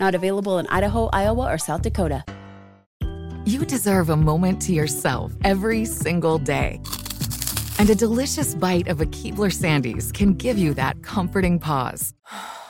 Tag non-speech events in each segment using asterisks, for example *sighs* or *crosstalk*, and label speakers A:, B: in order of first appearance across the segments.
A: Not available in Idaho, Iowa, or South Dakota.
B: You deserve a moment to yourself every single day. And a delicious bite of a Keebler Sandies can give you that comforting pause. *sighs* *sighs*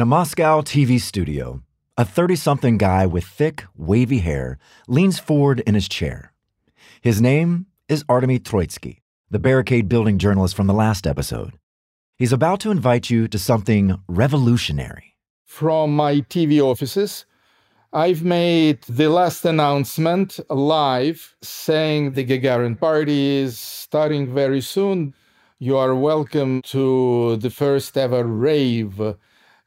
C: In a Moscow TV studio, a 30 something guy with thick, wavy hair leans forward in his chair. His name is Artemy Troitsky, the barricade building journalist from the last episode. He's about to invite you to something revolutionary.
D: From my TV offices, I've made the last announcement live saying the Gagarin party is starting very soon. You are welcome to the first ever rave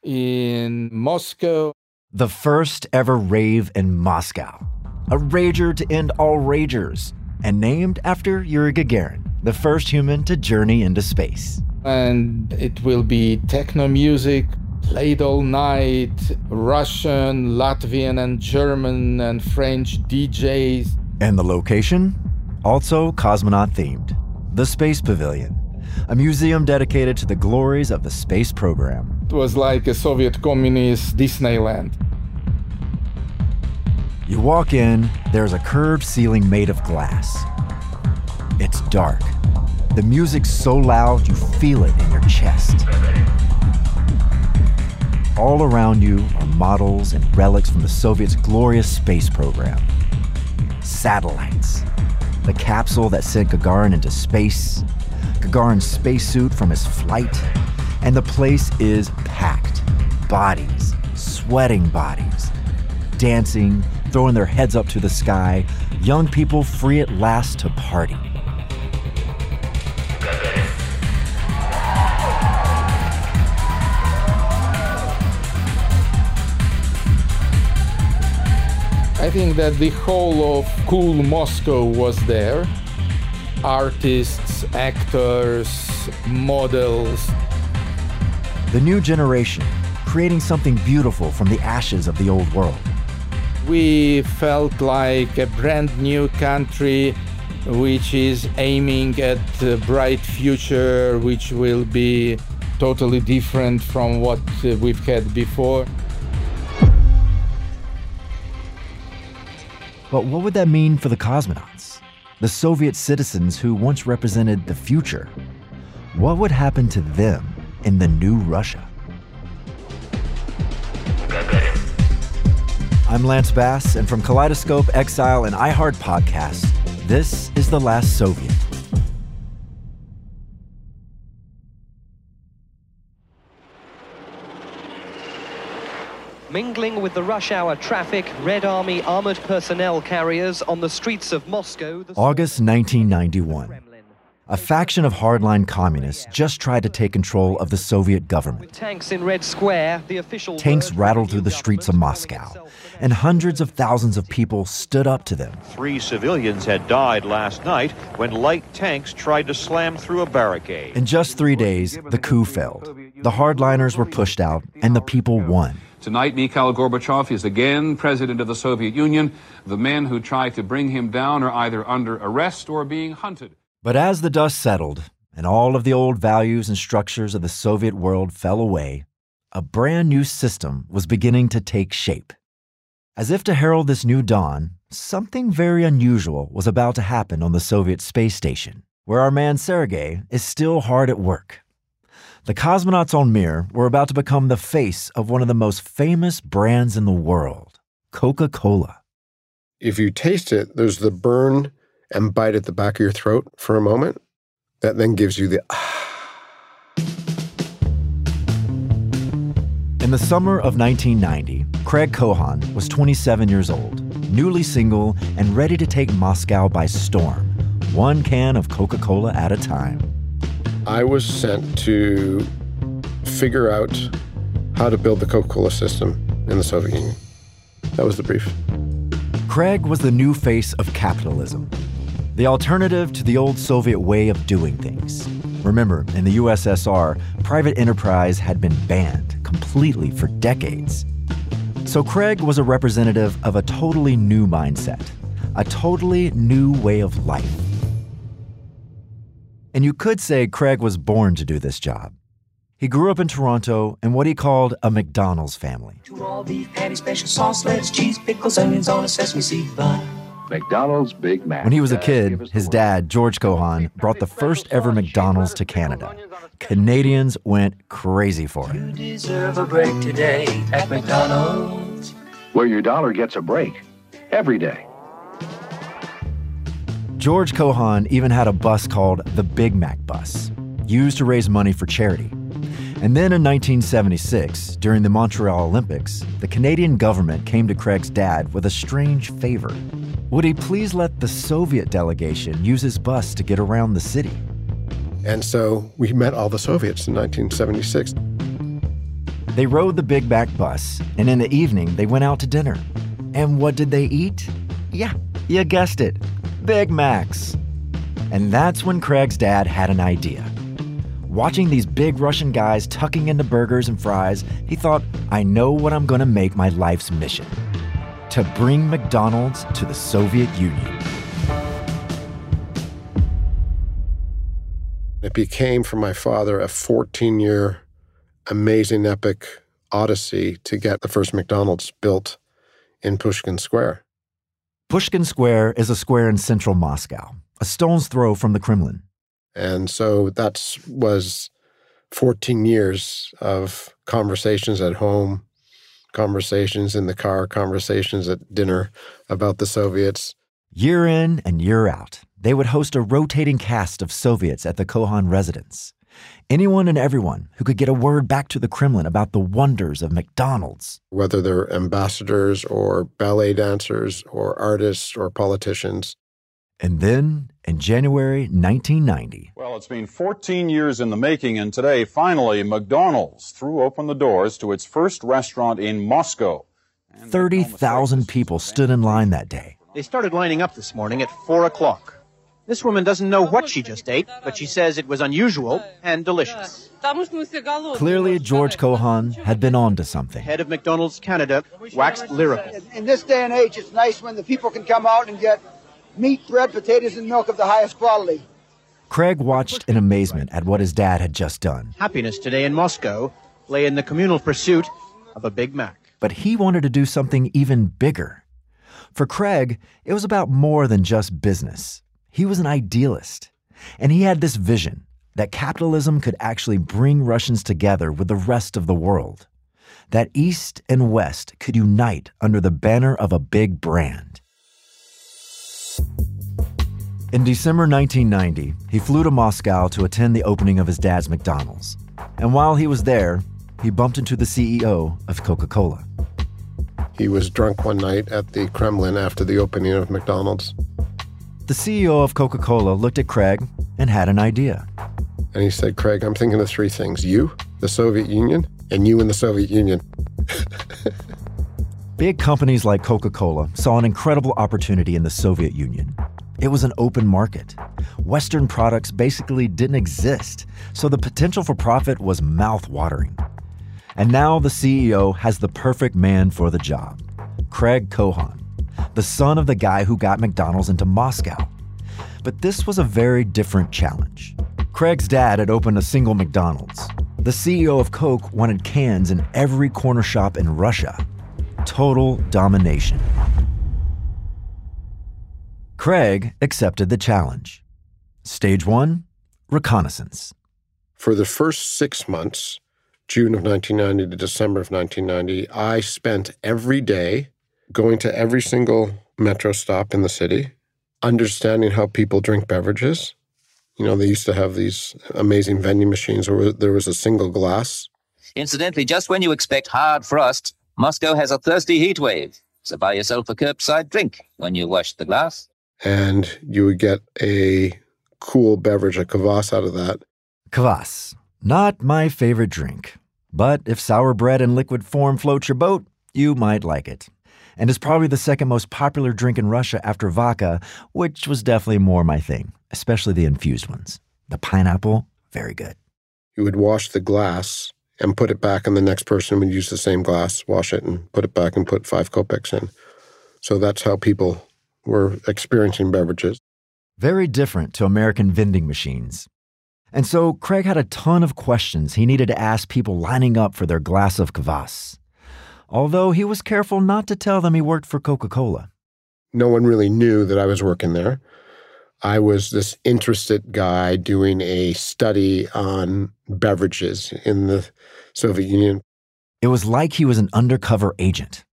D: in Moscow.
C: The first ever rave in Moscow. A rager to end all ragers, and named after Yuri Gagarin, the first human to journey into space.
D: And it will be techno music, played all night, Russian, Latvian, and German and French DJs.
C: And the location? Also cosmonaut themed. The Space Pavilion, a museum dedicated to the glories of the space program.
D: It was like a Soviet communist Disneyland.
C: You walk in, there's a curved ceiling made of glass. It's dark. The music's so loud you feel it in your chest. All around you are models and relics from the Soviets' glorious space program. Satellites, the capsule that sent Gagarin into space, Gagarin's spacesuit from his flight, and the place is packed. Bodies, sweating bodies, dancing, throwing their heads up to the sky, young people free at last to party.
D: I think that the whole of cool Moscow was there. Artists, actors, models.
C: The new generation, creating something beautiful from the ashes of the old world.
D: We felt like a brand new country which is aiming at a bright future which will be totally different from what we've had before.
C: But what would that mean for the cosmonauts? The Soviet citizens who once represented the future? What would happen to them in the new Russia? I'm Lance Bass, and from Kaleidoscope, Exile, and iHeart Podcasts, this is The Last Soviet.
E: Mingling with the rush hour traffic, Red Army armored personnel carriers on the streets of Moscow. The
C: August 1991. A faction of hardline communists just tried to take control of the Soviet government.
E: tanks in Red Square, the official
C: Tanks rattled through the streets of Moscow, and hundreds of thousands of people stood up to them.
F: Three civilians had died last night when light tanks tried to slam through a barricade.
C: In just three days, the coup failed. The hardliners were pushed out, and the people won.
G: Tonight, Mikhail Gorbachev is again president of the Soviet Union. The men who try to bring him down are either under arrest or being hunted.
C: But as the dust settled and all of the old values and structures of the Soviet world fell away, a brand new system was beginning to take shape. As if to herald this new dawn, something very unusual was about to happen on the Soviet space station, where our man Sergei is still hard at work. The cosmonauts on Mir were about to become the face of one of the most famous brands in the world Coca Cola.
H: If you taste it, there's the burn and bite at the back of your throat for a moment. That then gives you the ah.
C: In the summer of 1990, Craig Cohon was 27 years old, newly single, and ready to take Moscow by storm, one can of Coca Cola at a time.
H: I was sent to figure out how to build the Coca Cola system in the Soviet Union. That was the brief.
C: Craig was the new face of capitalism, the alternative to the old Soviet way of doing things. Remember, in the USSR, private enterprise had been banned completely for decades. So Craig was a representative of a totally new mindset, a totally new way of life. And you could say Craig was born to do this job. He grew up in Toronto in what he called a McDonald's family.
I: To all beef patty, special sauce, lettuce, cheese, pickles, onions on a sesame seed bun.
J: McDonald's Big Mac.
C: When he was a kid, his dad, George Cohon, brought the first ever McDonald's to Canada. Canadians went crazy for it.
I: You deserve a break today at McDonald's.
J: Where your dollar gets a break every day.
C: George Cohon even had a bus called the Big Mac Bus, used to raise money for charity. And then in 1976, during the Montreal Olympics, the Canadian government came to Craig's dad with a strange favor. Would he please let the Soviet delegation use his bus to get around the city?
H: And so we met all the Soviets in 1976.
C: They rode the Big Mac bus, and in the evening, they went out to dinner. And what did they eat? Yeah, you guessed it Big Macs. And that's when Craig's dad had an idea. Watching these big Russian guys tucking into burgers and fries, he thought, I know what I'm going to make my life's mission to bring McDonald's to the Soviet Union.
H: It became for my father a 14 year amazing epic odyssey to get the first McDonald's built in Pushkin Square.
C: Pushkin Square is a square in central Moscow, a stone's throw from the Kremlin.
H: And so that was 14 years of conversations at home, conversations in the car, conversations at dinner about the Soviets.
C: Year in and year out, they would host a rotating cast of Soviets at the Cohon residence. Anyone and everyone who could get a word back to the Kremlin about the wonders of McDonald's.
H: Whether they're ambassadors or ballet dancers or artists or politicians.
C: And then, in January 1990.
K: Well, it's been 14 years in the making, and today, finally, McDonald's threw open the doors to its first restaurant in Moscow.
C: 30,000 people stood in line that day.
L: They started lining up this morning at 4 o'clock. This woman doesn't know what she just ate, but she says it was unusual and delicious.
C: Clearly, George Cohon had been on to something.
L: Head of McDonald's Canada waxed lyrical.
M: In this day and age, it's nice when the people can come out and get meat, bread, potatoes, and milk of the highest quality.
C: Craig watched in amazement at what his dad had just done.
L: Happiness today in Moscow lay in the communal pursuit of a Big Mac.
C: But he wanted to do something even bigger. For Craig, it was about more than just business. He was an idealist, and he had this vision that capitalism could actually bring Russians together with the rest of the world, that East and West could unite under the banner of a big brand. In December 1990, he flew to Moscow to attend the opening of his dad's McDonald's. And while he was there, he bumped into the CEO of Coca Cola.
H: He was drunk one night at the Kremlin after the opening of McDonald's.
C: The CEO of Coca Cola looked at Craig and had an idea.
H: And he said, Craig, I'm thinking of three things you, the Soviet Union, and you in the Soviet Union. *laughs*
C: Big companies like Coca Cola saw an incredible opportunity in the Soviet Union. It was an open market. Western products basically didn't exist, so the potential for profit was mouth-watering. And now the CEO has the perfect man for the job Craig Cohon, the son of the guy who got McDonald's into Moscow. But this was a very different challenge. Craig's dad had opened a single McDonald's. The CEO of Coke wanted cans in every corner shop in Russia. Total domination. Craig accepted the challenge. Stage one reconnaissance.
H: For the first six months, June of 1990 to December of 1990, I spent every day going to every single metro stop in the city, understanding how people drink beverages. You know, they used to have these amazing vending machines where there was a single glass.
N: Incidentally, just when you expect hard frost, Moscow has a thirsty heat wave. So buy yourself a curbside drink when you wash the glass.
H: And you would get a cool beverage, a kvass out of that.
C: Kvass. Not my favorite drink. But if sour bread in liquid form floats your boat, you might like it. And is probably the second most popular drink in Russia after vodka, which was definitely more my thing, especially the infused ones. The pineapple, very good.
H: You would wash the glass and put it back, and the next person would use the same glass, wash it, and put it back and put five kopecks in. So that's how people were experiencing beverages.
C: Very different to American vending machines. And so Craig had a ton of questions he needed to ask people lining up for their glass of kvass. Although he was careful not to tell them he worked for Coca Cola.
H: No one really knew that I was working there. I was this interested guy doing a study on beverages in the Soviet Union.
C: It was like he was an undercover agent.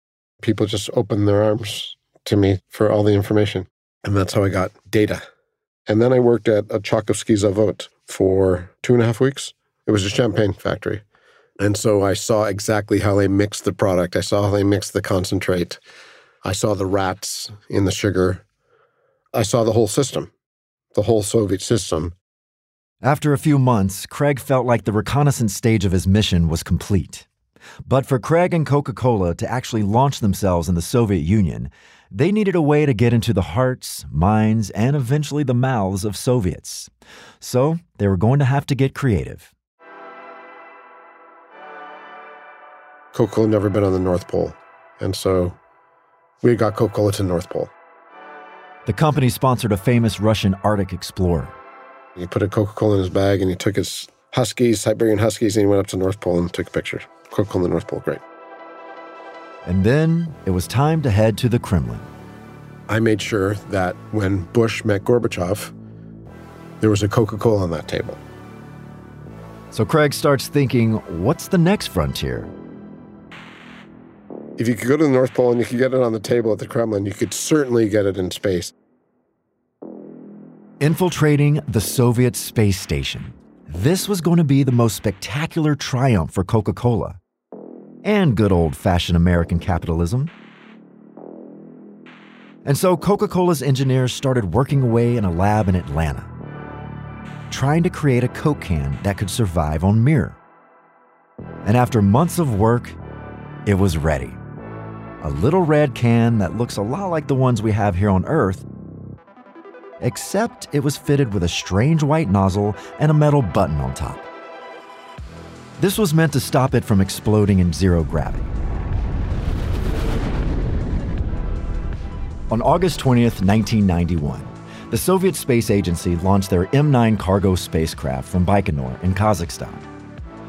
H: People just opened their arms to me for all the information. And that's how I got data. And then I worked at a Tchaikovsky Zavod for two and a half weeks. It was a champagne factory. And so I saw exactly how they mixed the product. I saw how they mixed the concentrate. I saw the rats in the sugar. I saw the whole system, the whole Soviet system.
C: After a few months, Craig felt like the reconnaissance stage of his mission was complete. But for Craig and Coca Cola to actually launch themselves in the Soviet Union, they needed a way to get into the hearts, minds, and eventually the mouths of Soviets. So they were going to have to get creative.
H: Coca Cola never been on the North Pole. And so we got Coca Cola to the North Pole.
C: The company sponsored a famous Russian Arctic explorer.
H: He put a Coca Cola in his bag and he took his Huskies, Siberian Huskies, and he went up to the North Pole and took a picture. Coca Cola in the North Pole, great.
C: And then it was time to head to the Kremlin.
H: I made sure that when Bush met Gorbachev, there was a Coca Cola on that table.
C: So Craig starts thinking, what's the next frontier?
H: If you could go to the North Pole and you could get it on the table at the Kremlin, you could certainly get it in space.
C: Infiltrating the Soviet space station. This was going to be the most spectacular triumph for Coca Cola and good old fashioned American capitalism. And so Coca Cola's engineers started working away in a lab in Atlanta, trying to create a Coke can that could survive on Mir. And after months of work, it was ready. A little red can that looks a lot like the ones we have here on Earth, except it was fitted with a strange white nozzle and a metal button on top. This was meant to stop it from exploding in zero gravity. On August 20th, 1991, the Soviet Space Agency launched their M9 cargo spacecraft from Baikonur in Kazakhstan.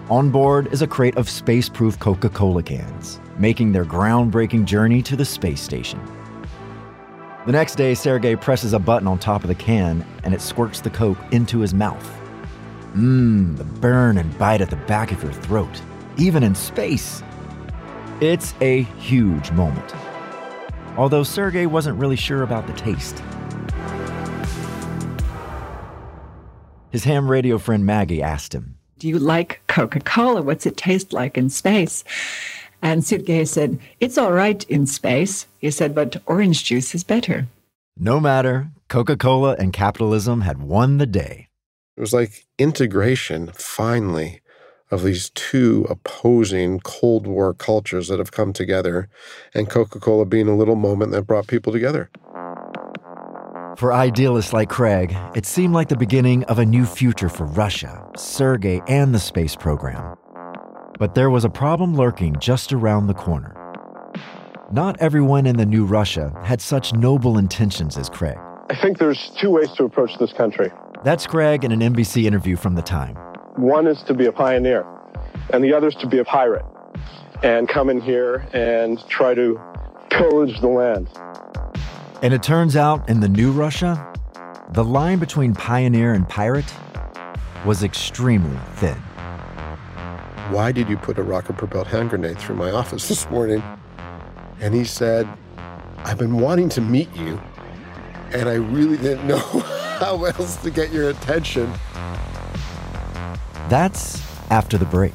C: On board is a crate of space proof Coca Cola cans, making their groundbreaking journey to the space station. The next day, Sergei presses a button on top of the can and it squirts the Coke into his mouth. Mmm, the burn and bite at the back of your throat, even in space. It's a huge moment. Although Sergei wasn't really sure about the taste. His ham radio friend Maggie asked him,
O: Do you like Coca Cola? What's it taste like in space? And Sergei said, It's all right in space. He said, But orange juice is better.
C: No matter, Coca Cola and capitalism had won the day.
H: It was like integration, finally, of these two opposing Cold War cultures that have come together, and Coca Cola being a little moment that brought people together.
C: For idealists like Craig, it seemed like the beginning of a new future for Russia, Sergei, and the space program. But there was a problem lurking just around the corner. Not everyone in the new Russia had such noble intentions as Craig.
P: I think there's two ways to approach this country.
C: That's Craig in an NBC interview from the time.
P: One is to be a pioneer, and the other is to be a pirate and come in here and try to pillage the land.
C: And it turns out in the new Russia, the line between pioneer and pirate was extremely thin.
H: Why did you put a rocket propelled hand grenade through my office this morning? And he said, I've been wanting to meet you, and I really didn't know *laughs* how else to get your attention.
C: That's after the break.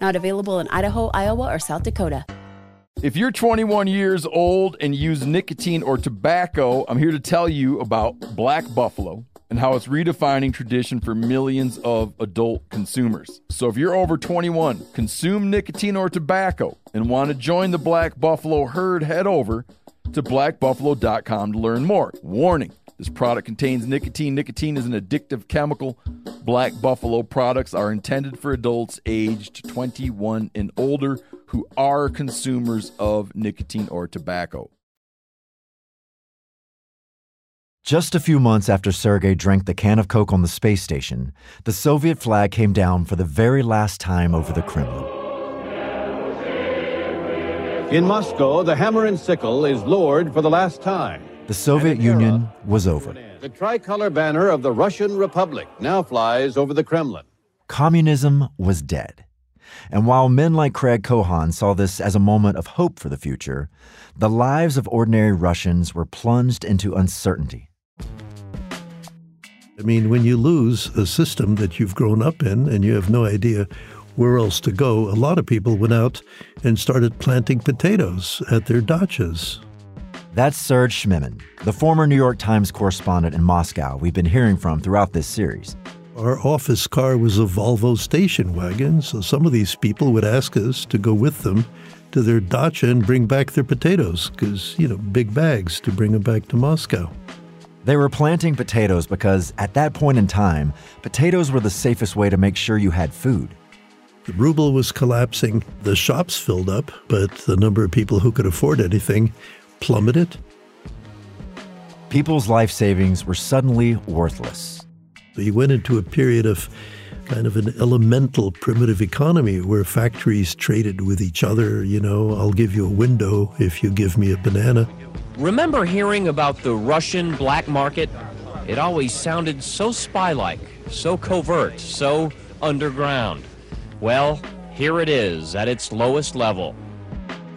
A: Not available in Idaho, Iowa, or South Dakota.
Q: If you're 21 years old and use nicotine or tobacco, I'm here to tell you about Black Buffalo and how it's redefining tradition for millions of adult consumers. So if you're over 21, consume nicotine or tobacco, and want to join the Black Buffalo herd, head over to blackbuffalo.com to learn more. Warning this product contains nicotine. Nicotine is an addictive chemical. Black Buffalo products are intended for adults aged 21 and older who are consumers of nicotine or tobacco.
C: Just a few months after Sergei drank the can of Coke on the space station, the Soviet flag came down for the very last time over the Kremlin.
R: In Moscow, the hammer and sickle is lowered for the last time.
C: The Soviet Union was over.
R: The tricolor banner of the Russian Republic now flies over the Kremlin.
C: Communism was dead. And while men like Craig Cohon saw this as a moment of hope for the future, the lives of ordinary Russians were plunged into uncertainty.
S: I mean, when you lose a system that you've grown up in and you have no idea where else to go, a lot of people went out and started planting potatoes at their dachas.
C: That's Serge Schmemann, the former New York Times correspondent in Moscow we've been hearing from throughout this series.
S: Our office car was a Volvo station wagon, so some of these people would ask us to go with them to their dacha and bring back their potatoes, because, you know, big bags to bring them back to Moscow.
C: They were planting potatoes because, at that point in time, potatoes were the safest way to make sure you had food.
S: The ruble was collapsing, the shops filled up, but the number of people who could afford anything plummeted.
C: People's life savings were suddenly worthless.
S: So you went into a period of kind of an elemental primitive economy where factories traded with each other. You know, I'll give you a window if you give me a banana.
T: Remember hearing about the Russian black market? It always sounded so spy like, so covert, so underground. Well, here it is at its lowest level.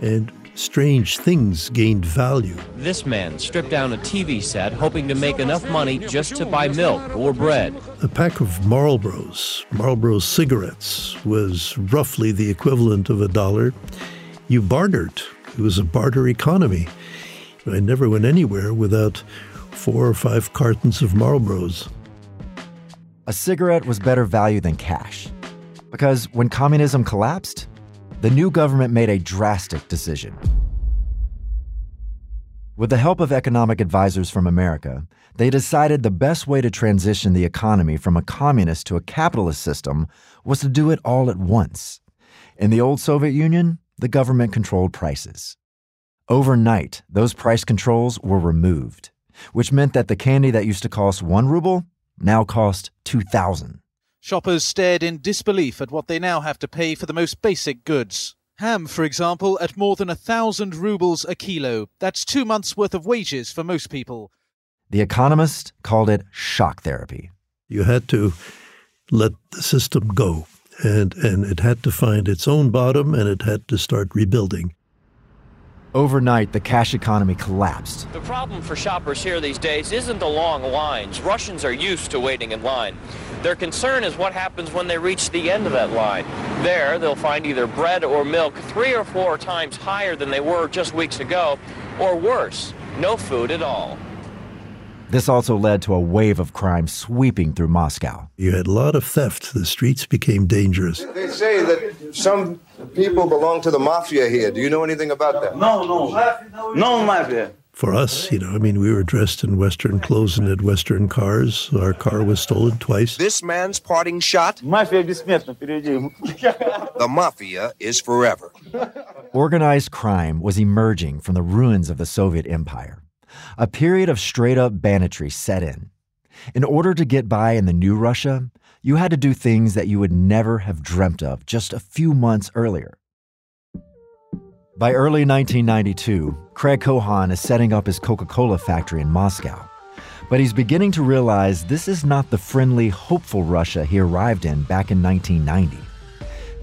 S: And strange things gained value.
T: This man stripped down a TV set hoping to make enough money just to buy milk or bread.
S: A pack of Marlboros, Marlboro cigarettes, was roughly the equivalent of a dollar. You bartered. It was a barter economy. I never went anywhere without four or five cartons of Marlboros.
C: A cigarette was better value than cash. Because when communism collapsed, the new government made a drastic decision. With the help of economic advisors from America, they decided the best way to transition the economy from a communist to a capitalist system was to do it all at once. In the old Soviet Union, the government controlled prices. Overnight, those price controls were removed, which meant that the candy that used to cost one ruble now cost 2,000.
U: Shoppers stared in disbelief at what they now have to pay for the most basic goods. Ham, for example, at more than a thousand rubles a kilo. That's two months' worth of wages for most people.
C: The Economist called it shock therapy.
S: You had to let the system go, and, and it had to find its own bottom and it had to start rebuilding.
C: Overnight, the cash economy collapsed.
T: The problem for shoppers here these days isn't the long lines. Russians are used to waiting in line. Their concern is what happens when they reach the end of that line. There, they'll find either bread or milk three or four times higher than they were just weeks ago, or worse, no food at all.
C: This also led to a wave of crime sweeping through Moscow.
S: You had a lot of theft. The streets became dangerous.
V: They say that some people belong to the mafia here. Do you know anything about that?
W: No, no. No mafia.
S: For us, you know, I mean, we were dressed in Western clothes and had Western cars. Our car was stolen twice.
V: This man's parting shot The mafia is forever.
C: Organized crime was emerging from the ruins of the Soviet Empire. A period of straight up banditry set in. In order to get by in the new Russia, you had to do things that you would never have dreamt of just a few months earlier. By early 1992, Craig Cohon is setting up his Coca Cola factory in Moscow. But he's beginning to realize this is not the friendly, hopeful Russia he arrived in back in 1990.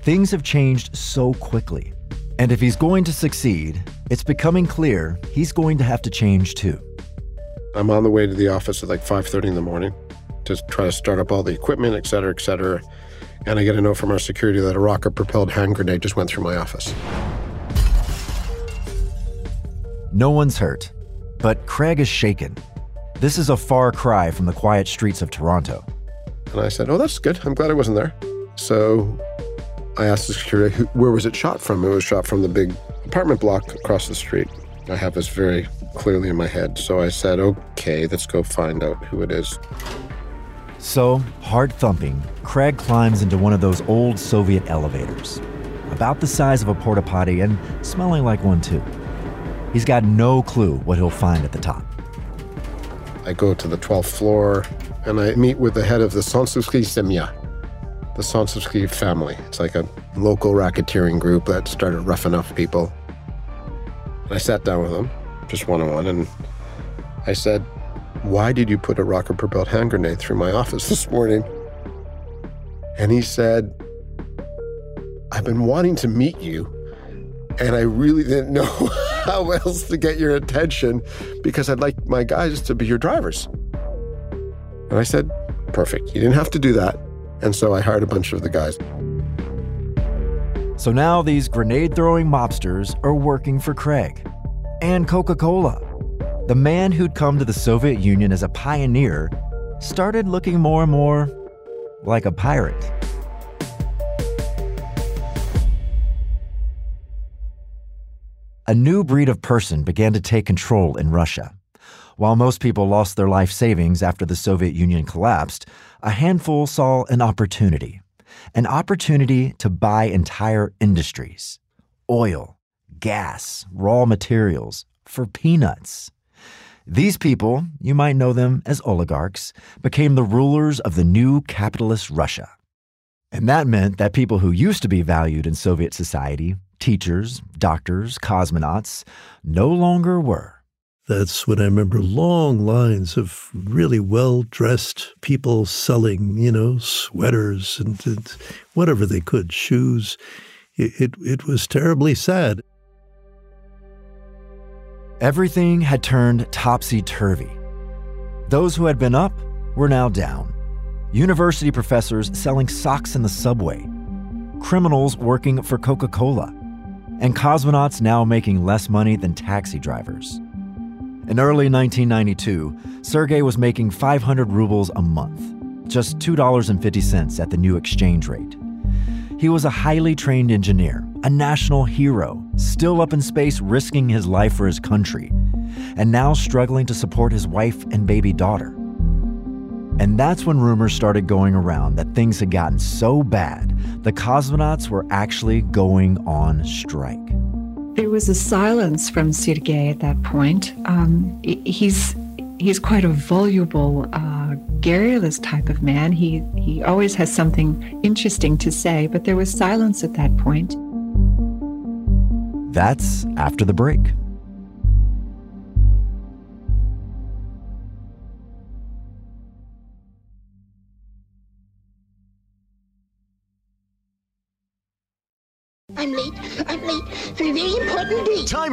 C: Things have changed so quickly. And if he's going to succeed, it's becoming clear he's going to have to change too.
H: I'm on the way to the office at like 5:30 in the morning to try to start up all the equipment, et cetera, et cetera. And I get a note from our security that a rocket-propelled hand grenade just went through my office.
C: No one's hurt, but Craig is shaken. This is a far cry from the quiet streets of Toronto.
H: And I said, "Oh, that's good. I'm glad I wasn't there." So I asked the security, "Where was it shot from?" It was shot from the big apartment block across the street. I have this very clearly in my head. So I said, "Okay, let's go find out who it is."
C: So, hard thumping, Craig climbs into one of those old Soviet elevators, about the size of a porta potty and smelling like one too. He's got no clue what he'll find at the top.
H: I go to the 12th floor and I meet with the head of the Solntsevsky Semya, the Solntsevsky family. It's like a local racketeering group that started roughing up people. I sat down with them, just one on one, and I said, Why did you put a rocket propelled hand grenade through my office this morning? And he said, I've been wanting to meet you, and I really didn't know *laughs* how else to get your attention because I'd like my guys to be your drivers. And I said, Perfect. You didn't have to do that. And so I hired a bunch of the guys.
C: So now these grenade throwing mobsters are working for Craig and Coca Cola. The man who'd come to the Soviet Union as a pioneer started looking more and more like a pirate. A new breed of person began to take control in Russia. While most people lost their life savings after the Soviet Union collapsed, a handful saw an opportunity an opportunity to buy entire industries oil, gas, raw materials for peanuts. These people, you might know them as oligarchs, became the rulers of the new capitalist Russia. And that meant that people who used to be valued in Soviet society, teachers, doctors, cosmonauts, no longer were.
S: That's when I remember long lines of really well dressed people selling, you know, sweaters and, and whatever they could, shoes. It, it, it was terribly sad.
C: Everything had turned topsy turvy. Those who had been up were now down. University professors selling socks in the subway, criminals working for Coca Cola, and cosmonauts now making less money than taxi drivers. In early 1992, Sergei was making 500 rubles a month, just $2.50 at the new exchange rate. He was a highly trained engineer, a national hero, still up in space risking his life for his country, and now struggling to support his wife and baby daughter. And that's when rumors started going around that things had gotten so bad, the cosmonauts were actually going on strike.
O: There was a silence from Sergei at that point. Um, he's he's quite a voluble, uh, garrulous type of man. He he always has something interesting to say, but there was silence at that point.
C: That's after the break.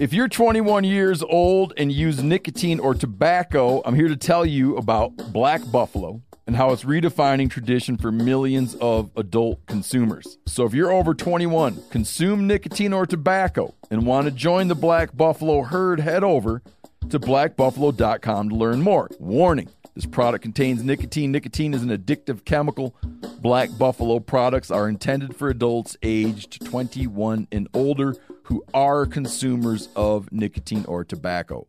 Q: If you're 21 years old and use nicotine or tobacco, I'm here to tell you about Black Buffalo and how it's redefining tradition for millions of adult consumers. So if you're over 21, consume nicotine or tobacco, and want to join the Black Buffalo herd, head over to blackbuffalo.com to learn more. Warning this product contains nicotine. Nicotine is an addictive chemical. Black Buffalo products are intended for adults aged 21 and older who are consumers of nicotine or tobacco.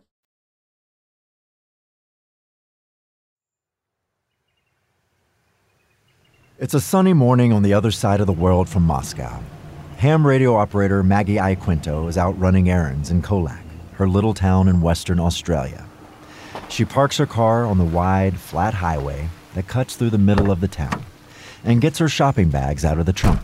C: It's a sunny morning on the other side of the world from Moscow. Ham radio operator Maggie Iaquinto is out running errands in Colac, her little town in Western Australia. She parks her car on the wide, flat highway that cuts through the middle of the town and gets her shopping bags out of the trunk.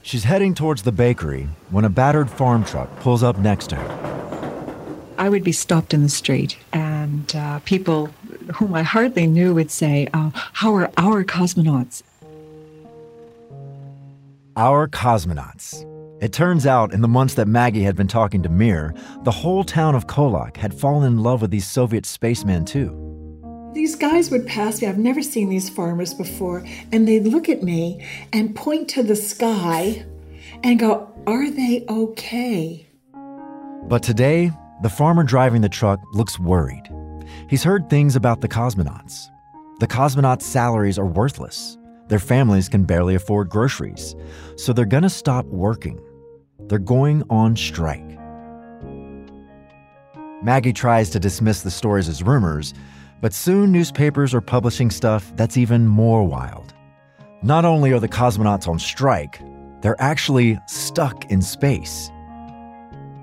C: She's heading towards the bakery when a battered farm truck pulls up next to her.
O: I would be stopped in the street, and uh, people whom I hardly knew would say, uh, How are our cosmonauts?
C: Our cosmonauts. It turns out, in the months that Maggie had been talking to Mir, the whole town of Colac had fallen in love with these Soviet spacemen too.
X: These guys would pass me, I've never seen these farmers before, and they'd look at me and point to the sky and go, Are they okay?
C: But today, the farmer driving the truck looks worried. He's heard things about the cosmonauts. The cosmonauts' salaries are worthless. Their families can barely afford groceries, so they're gonna stop working. They're going on strike. Maggie tries to dismiss the stories as rumors, but soon newspapers are publishing stuff that's even more wild. Not only are the cosmonauts on strike, they're actually stuck in space.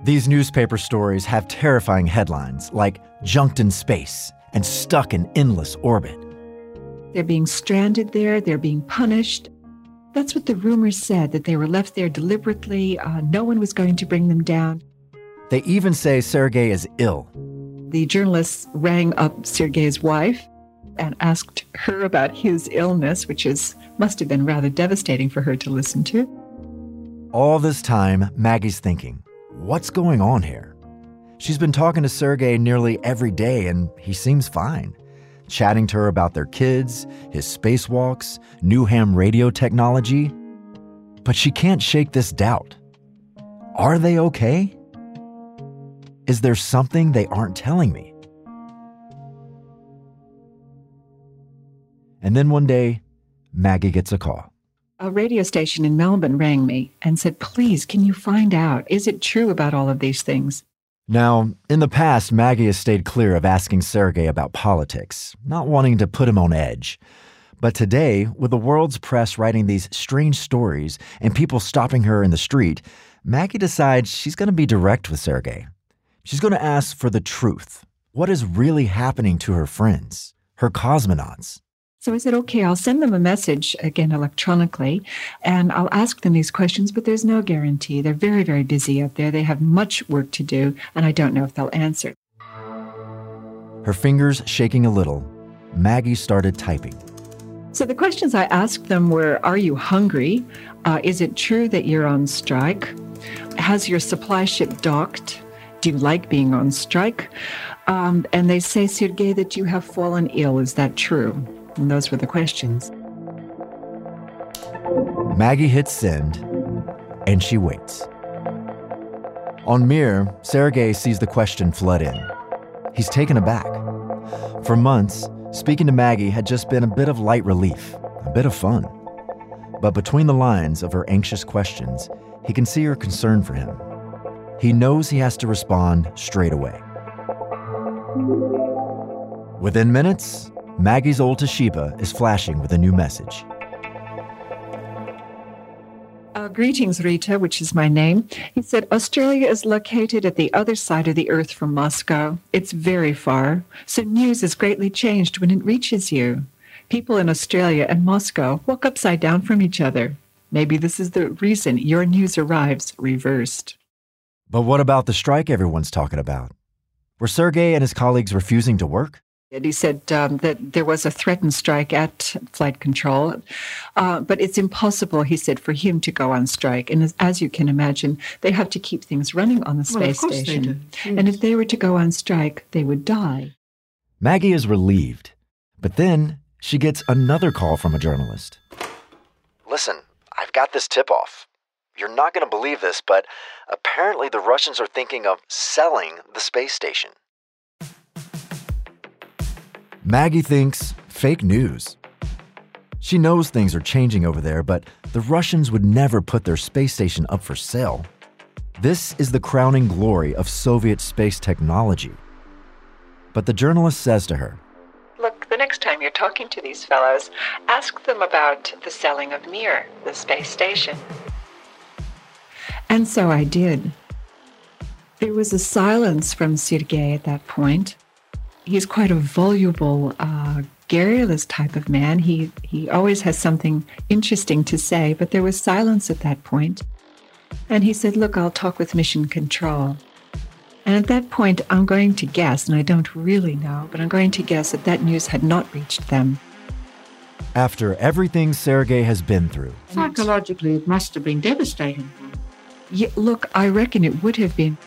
C: These newspaper stories have terrifying headlines like Junked in Space and Stuck in Endless Orbit.
O: They're being stranded there, they're being punished. That's what the rumors said, that they were left there deliberately, uh, no one was going to bring them down.
C: They even say Sergei is ill.
O: The journalists rang up Sergei's wife and asked her about his illness, which is must have been rather devastating for her to listen to.
C: All this time, Maggie's thinking, what's going on here? She's been talking to Sergei nearly every day, and he seems fine chatting to her about their kids, his spacewalks, new ham radio technology. But she can't shake this doubt. Are they okay? Is there something they aren't telling me? And then one day, Maggie gets a call.
O: A radio station in Melbourne rang me and said, Please, can you find out? Is it true about all of these things?
C: Now, in the past, Maggie has stayed clear of asking Sergei about politics, not wanting to put him on edge. But today, with the world's press writing these strange stories and people stopping her in the street, Maggie decides she's going to be direct with Sergei. She's going to ask for the truth. What is really happening to her friends, her cosmonauts?
O: So I said, okay, I'll send them a message again electronically and I'll ask them these questions, but there's no guarantee. They're very, very busy out there. They have much work to do, and I don't know if they'll answer.
C: Her fingers shaking a little, Maggie started typing.
O: So the questions I asked them were Are you hungry? Uh, is it true that you're on strike? Has your supply ship docked? Do you like being on strike? Um, and they say, Sergei, that you have fallen ill. Is that true? And those were the questions.
C: Maggie hits send, and she waits. On Mir, Sergei sees the question flood in. He's taken aback. For months, speaking to Maggie had just been a bit of light relief, a bit of fun. But between the lines of her anxious questions, he can see her concern for him. He knows he has to respond straight away. Within minutes, Maggie's old Toshiba is flashing with a new message.
O: Uh, greetings, Rita, which is my name. He said, Australia is located at the other side of the earth from Moscow. It's very far, so news is greatly changed when it reaches you. People in Australia and Moscow walk upside down from each other. Maybe this is the reason your news arrives reversed.
C: But what about the strike everyone's talking about? Were Sergei and his colleagues refusing to work?
O: And he said um, that there was a threatened strike at flight control, uh, but it's impossible, he said, for him to go on strike. And as, as you can imagine, they have to keep things running on the
X: Well, of
O: space
X: course they
O: station.
X: do. Yes.
O: And if they were to go on strike, they would die.
C: Maggie is relieved, but then she gets another call from a journalist. Listen, I've got this tip off. You're not going to believe this, but apparently the Russians are thinking of selling the space station. Maggie thinks fake news. She knows things are changing over there, but the Russians would never put their space station up for sale. This is the crowning glory of Soviet space technology. But the journalist says to her,
O: Look, the next time you're talking to these fellows, ask them about the selling of Mir, the space station. And so I did. There was a silence from Sergei at that point. He's quite a voluble, uh, garrulous type of man. He, he always has something interesting to say, but there was silence at that point. And he said, Look, I'll talk with Mission Control. And at that point, I'm going to guess, and I don't really know, but I'm going to guess that that news had not reached them.
C: after everything Sergei has been through,
X: Psychologically, it must have been devastating.
O: Yeah, look, I reckon it would have been.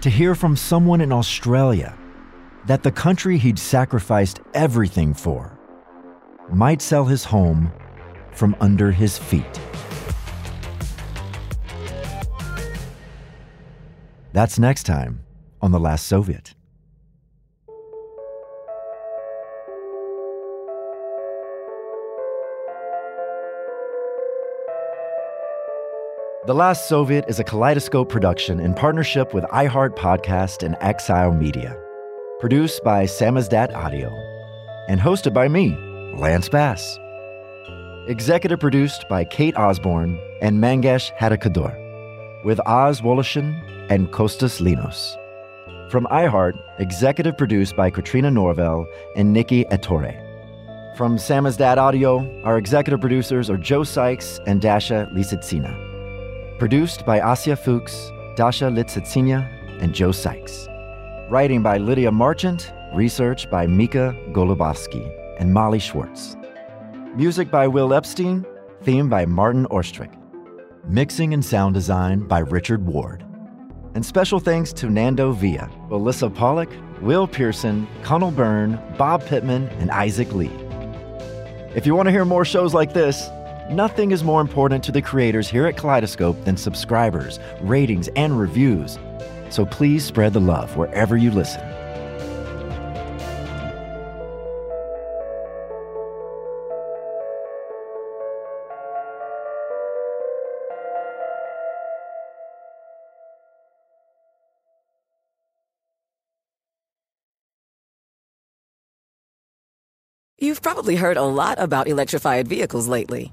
C: To hear from someone in Australia that the country he'd sacrificed everything for might sell his home from under his feet. That's next time on The Last Soviet. The Last Soviet is a kaleidoscope production in partnership with iHeart Podcast and Exile Media. Produced by Samizdat Audio and hosted by me, Lance Bass. Executive produced by Kate Osborne and Mangesh Hattikudur, with Oz Woloshyn and Kostas Linos. From iHeart, executive produced by Katrina Norvell and Nikki Ettore. From Samizdat Audio, our executive producers are Joe Sykes and Dasha Lisitsina. Produced by Asya Fuchs, Dasha Lisitsina, and Joe Sykes. Writing by Lydia Marchant, research by Mika Golubowski and Molly Schwartz. Music by Will Epstein, theme by Martin Orstrick. Mixing and sound design by Richard Ward. And special thanks to Nando Villa, Alyssa Pollock, Will Pearson, Connell Byrne, Bob Pittman, and Isaac Lee. If you want to hear more shows like this, nothing is more important to the creators here at Kaleidoscope than subscribers, ratings, and reviews. So please spread the love wherever you listen.
Y: You've probably heard a lot about electrified vehicles lately.